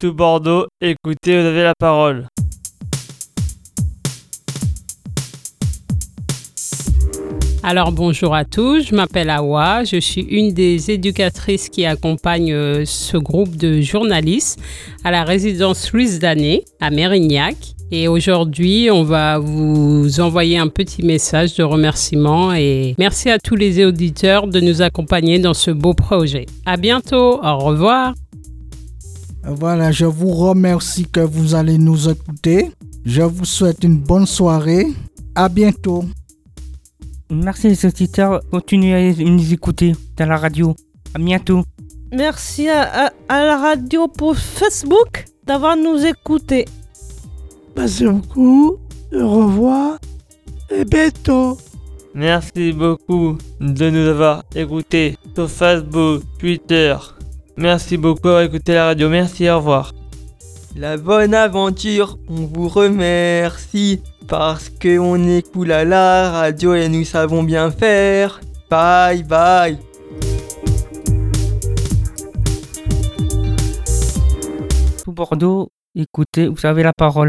Tout Bordeaux, écoutez, vous avez la parole. Alors bonjour à tous, je m'appelle Awa, je suis une des éducatrices qui accompagne euh, ce groupe de journalistes à la résidence Louise d'année à Mérignac. Et aujourd'hui, on va vous envoyer un petit message de remerciement et merci à tous les auditeurs de nous accompagner dans ce beau projet. À bientôt, au revoir. Voilà, je vous remercie que vous allez nous écouter. Je vous souhaite une bonne soirée. À bientôt. Merci les auditeurs, continuez à nous écouter dans la radio. À bientôt. Merci à, à- à la radio pour Facebook d'avoir nous écouté. Merci beaucoup. Au revoir. Et bientôt. Merci beaucoup de nous avoir écoutés sur Facebook, Twitter. Merci beaucoup d'avoir écouté la radio. Merci, au revoir. La bonne aventure, on vous remercie parce que on écoute à la radio et nous savons bien faire. Bye bye. Tout Bordeaux, écoutez, vous avez la parole.